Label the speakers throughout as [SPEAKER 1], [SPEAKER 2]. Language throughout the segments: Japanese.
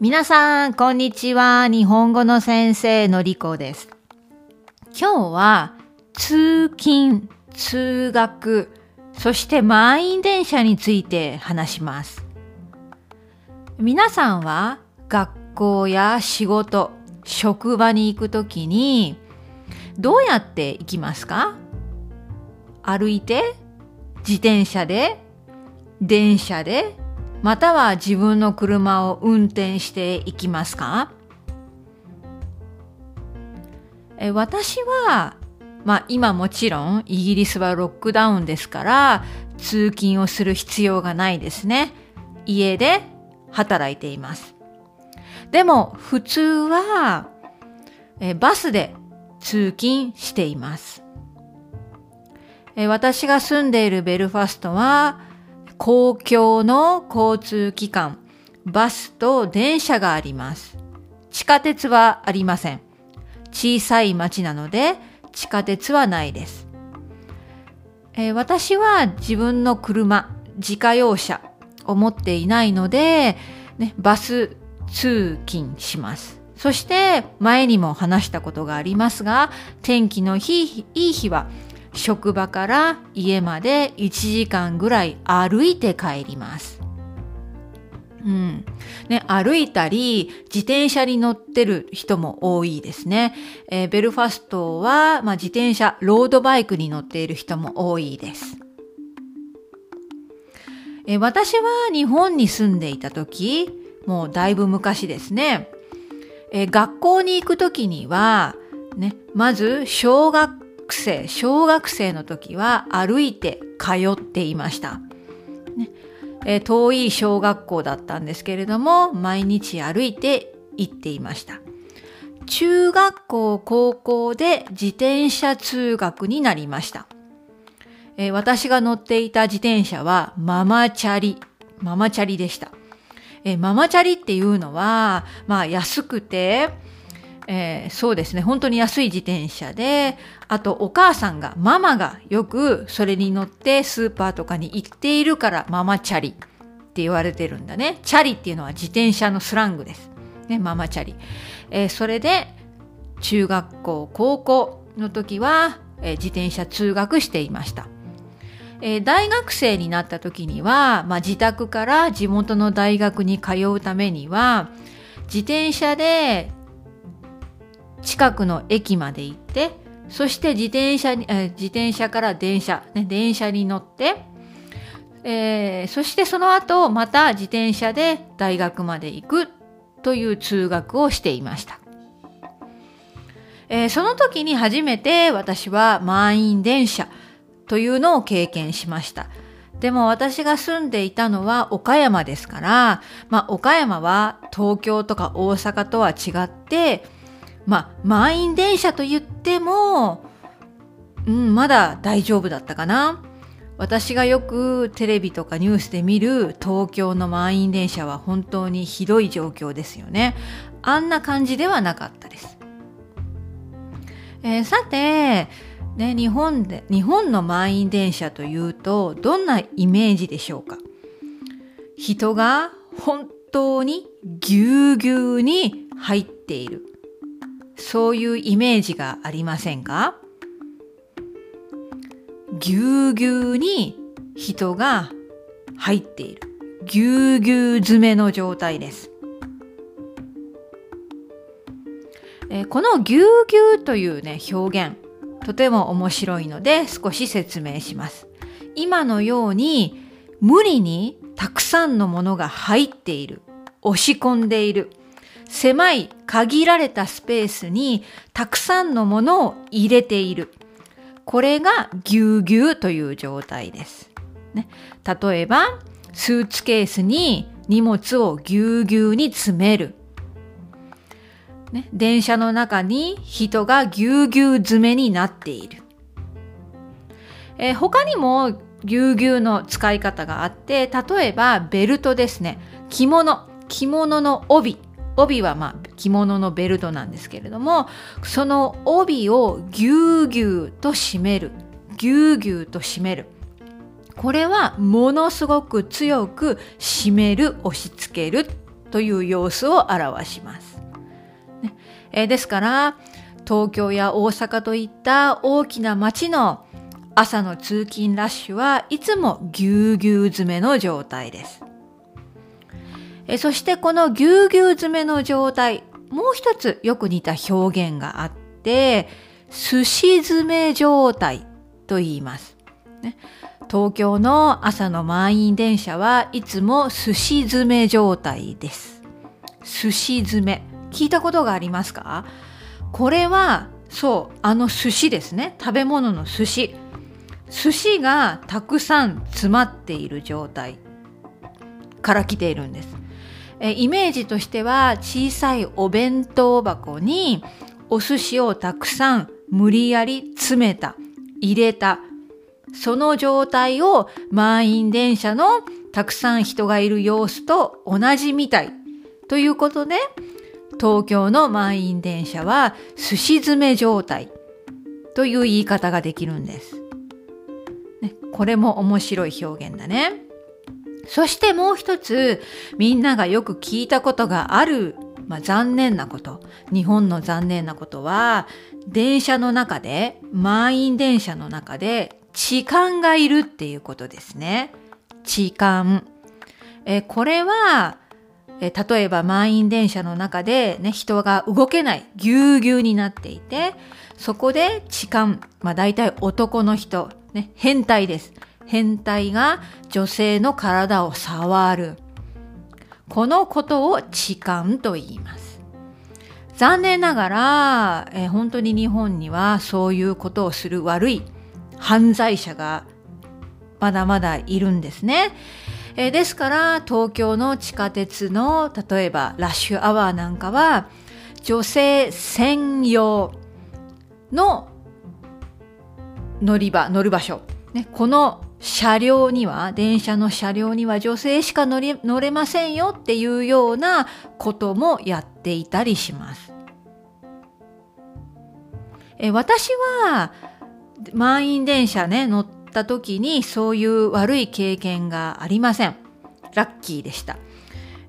[SPEAKER 1] 皆さん、こんにちは。日本語の先生のりこです。今日は、通勤、通学、そして満員電車について話します。皆さんは、学校や仕事、職場に行くときに、どうやって行きますか？歩いて自転車で電車でまたは自分の車を運転していきますか？え私は、まあ今もちろんイギリスはロックダウンですから通勤をする必要がないですね。家で働いています。でも普通はえバスで通勤しています。え私が住んでいるベルファストは公共の交通機関、バスと電車があります。地下鉄はありません。小さい町なので地下鉄はないです。え私は自分の車、自家用車を持っていないので、ね、バス通勤します。そして前にも話したことがありますが、天気の日いい日は職場から家まで1時間ぐらい歩いて帰ります。うん。ね、歩いたり、自転車に乗ってる人も多いですね。えーベルファストは、まあ、自転車、ロードバイクに乗っている人も多いです。えー私は日本に住んでいた時、もうだいぶ昔ですね。えー学校に行く時には、ね、まず小学生、小学生の時は歩いて通っていました。ねえ遠い小学校だったんですけれども、毎日歩いて行っていました。中学校、高校で自転車通学になりました。え私が乗っていた自転車はママチャリ、ママチャリでした。えママチャリっていうのは、まあ安くて、えーそうですね、本当に安い自転車で、あとお母さんが、ママがよくそれに乗ってスーパーとかに行っているからママチャリって言われてるんだね。チャリっていうのは自転車のスラングです。ね、ママチャリ。えーそれで中学校、高校の時は、えー自転車通学していました。えー大学生になった時には、まあ、自宅から地元の大学に通うためには自転車で近くの駅まで行ってそして自転車に、えー自転車から電車、ね、電車に乗って、えーそしてその後また自転車で大学まで行くという通学をしていました。えーその時に初めて私は満員電車というのを経験しました。でも私が住んでいたのは岡山ですから、まあ岡山は東京とか大阪とは違って、まあ満員電車と言っても、うん、まだ大丈夫だったかな。私がよくテレビとかニュースで見る東京の満員電車は本当にひどい状況ですよね。あんな感じではなかったです。えーさて、ね、日本で、日本の満員電車というと、どんなイメージでしょうか人が本当にぎゅうぎゅうに入っている。そういうイメージがありませんか？ぎゅうぎゅうに人が入っている。ぎゅうぎゅう詰めの状態です。えこのぎゅうぎゅうというね、表現、とても面白いので少し説明します。今のように無理にたくさんのものが入っている、押し込んでいる、狭い限られたスペースにたくさんのものを入れている。これがぎゅうぎゅうという状態です。ね、例えば、スーツケースに荷物をぎゅうぎゅうに詰める。ね、電車の中に人がぎゅうぎゅう詰めになっている。えー他にもぎゅうぎゅうの使い方があって、例えばベルトですね。着物、着物の帯。帯はまあ着物のベルトなんですけれども、その帯をぎゅうぎゅうと締める。ぎゅうぎゅうと締める。これはものすごく強く締める、押し付けるという様子を表します。ねえ、ですから東京や大阪といった大きな街の朝の通勤ラッシュはいつもぎゅうぎゅう詰めの状態です。えそしてこのぎゅうぎゅう詰めの状態、もう一つよく似た表現があって、寿司詰め状態と言います。ね、東京の朝の満員電車はいつも寿司詰め状態です。寿司詰め。聞いたことがありますか？これは、そう、あの寿司ですね。食べ物の寿司。寿司がたくさん詰まっている状態から来ているんです。えイメージとしては小さいお弁当箱にお寿司をたくさん無理やり詰めた、入れた、その状態を満員電車のたくさん人がいる様子と同じみたい。ということで、東京の満員電車は寿司詰め状態という言い方ができるんです。ね、これも面白い表現だね。そしてもう一つ、みんながよく聞いたことがある、まあ、残念なこと。日本の残念なことは、電車の中で、満員電車の中で、痴漢がいるっていうことですね。痴漢。えこれは、え例えば満員電車の中で、ね、人が動けない、ぎゅうぎゅうになっていて、そこで痴漢、まあ大体男の人、ね、変態です。変態が女性の体を触る。このことを痴漢と言います。残念ながら、え本当に日本にはそういうことをする悪い犯罪者がまだまだいるんですね。えですから東京の地下鉄の例えばラッシュアワーなんかは女性専用の乗り場乗る場所、ね、この車両には、電車の車両には女性しか乗り乗れませんよっていうようなこともやっていたりします。え私は満員電車ね、乗った時にそういう悪い経験がありません。ラッキーでした。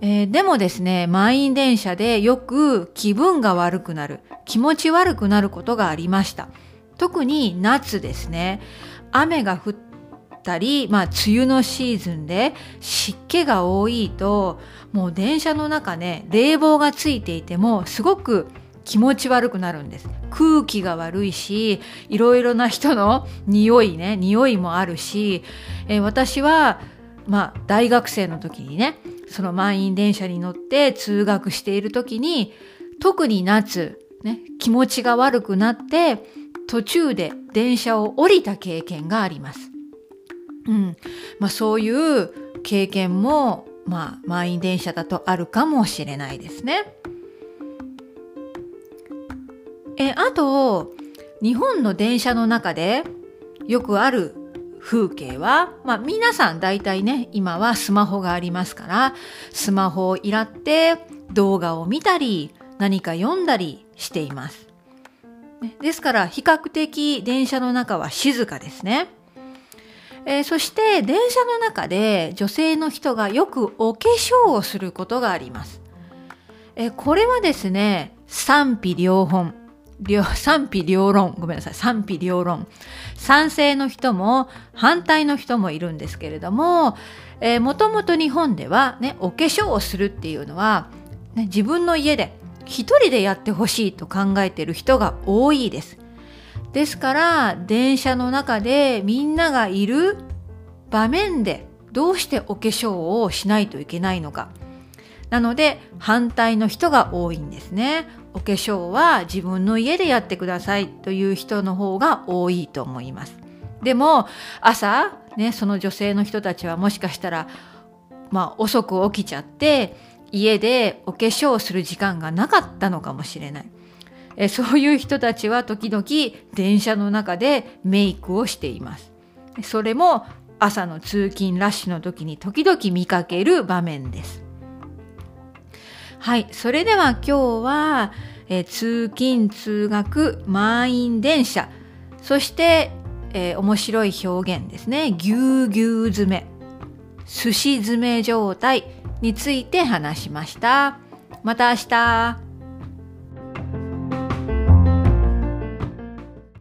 [SPEAKER 1] えー、でもですね、満員電車でよく気分が悪くなる、気持ち悪くなることがありました。特に夏ですね。雨が降っったり、まあ、梅雨のシーズンで湿気が多いと、もう電車の中ね、冷房がついていても、すごく気持ち悪くなるんです。空気が悪いし、いろいろな人の匂いね、匂いもあるし、え、私は、まあ、大学生の時にね、その満員電車に乗って通学している時に、特に夏、ね、気持ちが悪くなって、途中で電車を降りた経験があります。うんまあ、そういう経験も、まあ、満員電車だとあるかもしれないですね。えあと日本の電車の中でよくある風景は、まあ、皆さん大体ね今はスマホがありますからスマホをいらって動画を見たり何か読んだりしています。ですから比較的電車の中は静かですね。えー、そして電車の中で女性の人がよくお化粧をすることがあります。えー、これはですね、賛否両論。賛否両論。ごめんなさい。賛否両論。賛成の人も反対の人もいるんですけれども、えー、もともと日本ではね、お化粧をするっていうのは、ね、自分の家で一人でやってほしいと考えている人が多いです。ですから電車の中でみんながいる場面でどうしてお化粧をしないといけないのか。なので反対の人が多いんですね。お化粧は自分の家でやってくださいという人の方が多いと思います。でも朝ねその女性の人たちはもしかしたらまあ遅く起きちゃって家でお化粧する時間がなかったのかもしれない。えそういう人たちは時々電車の中でメイクをしています。それも朝の通勤ラッシュの時に時々見かける場面です。はい、それでは今日は、え通勤通学満員電車そして、えー、面白い表現ですねぎゅうぎゅう詰め寿司詰め状態について話しました。また明日。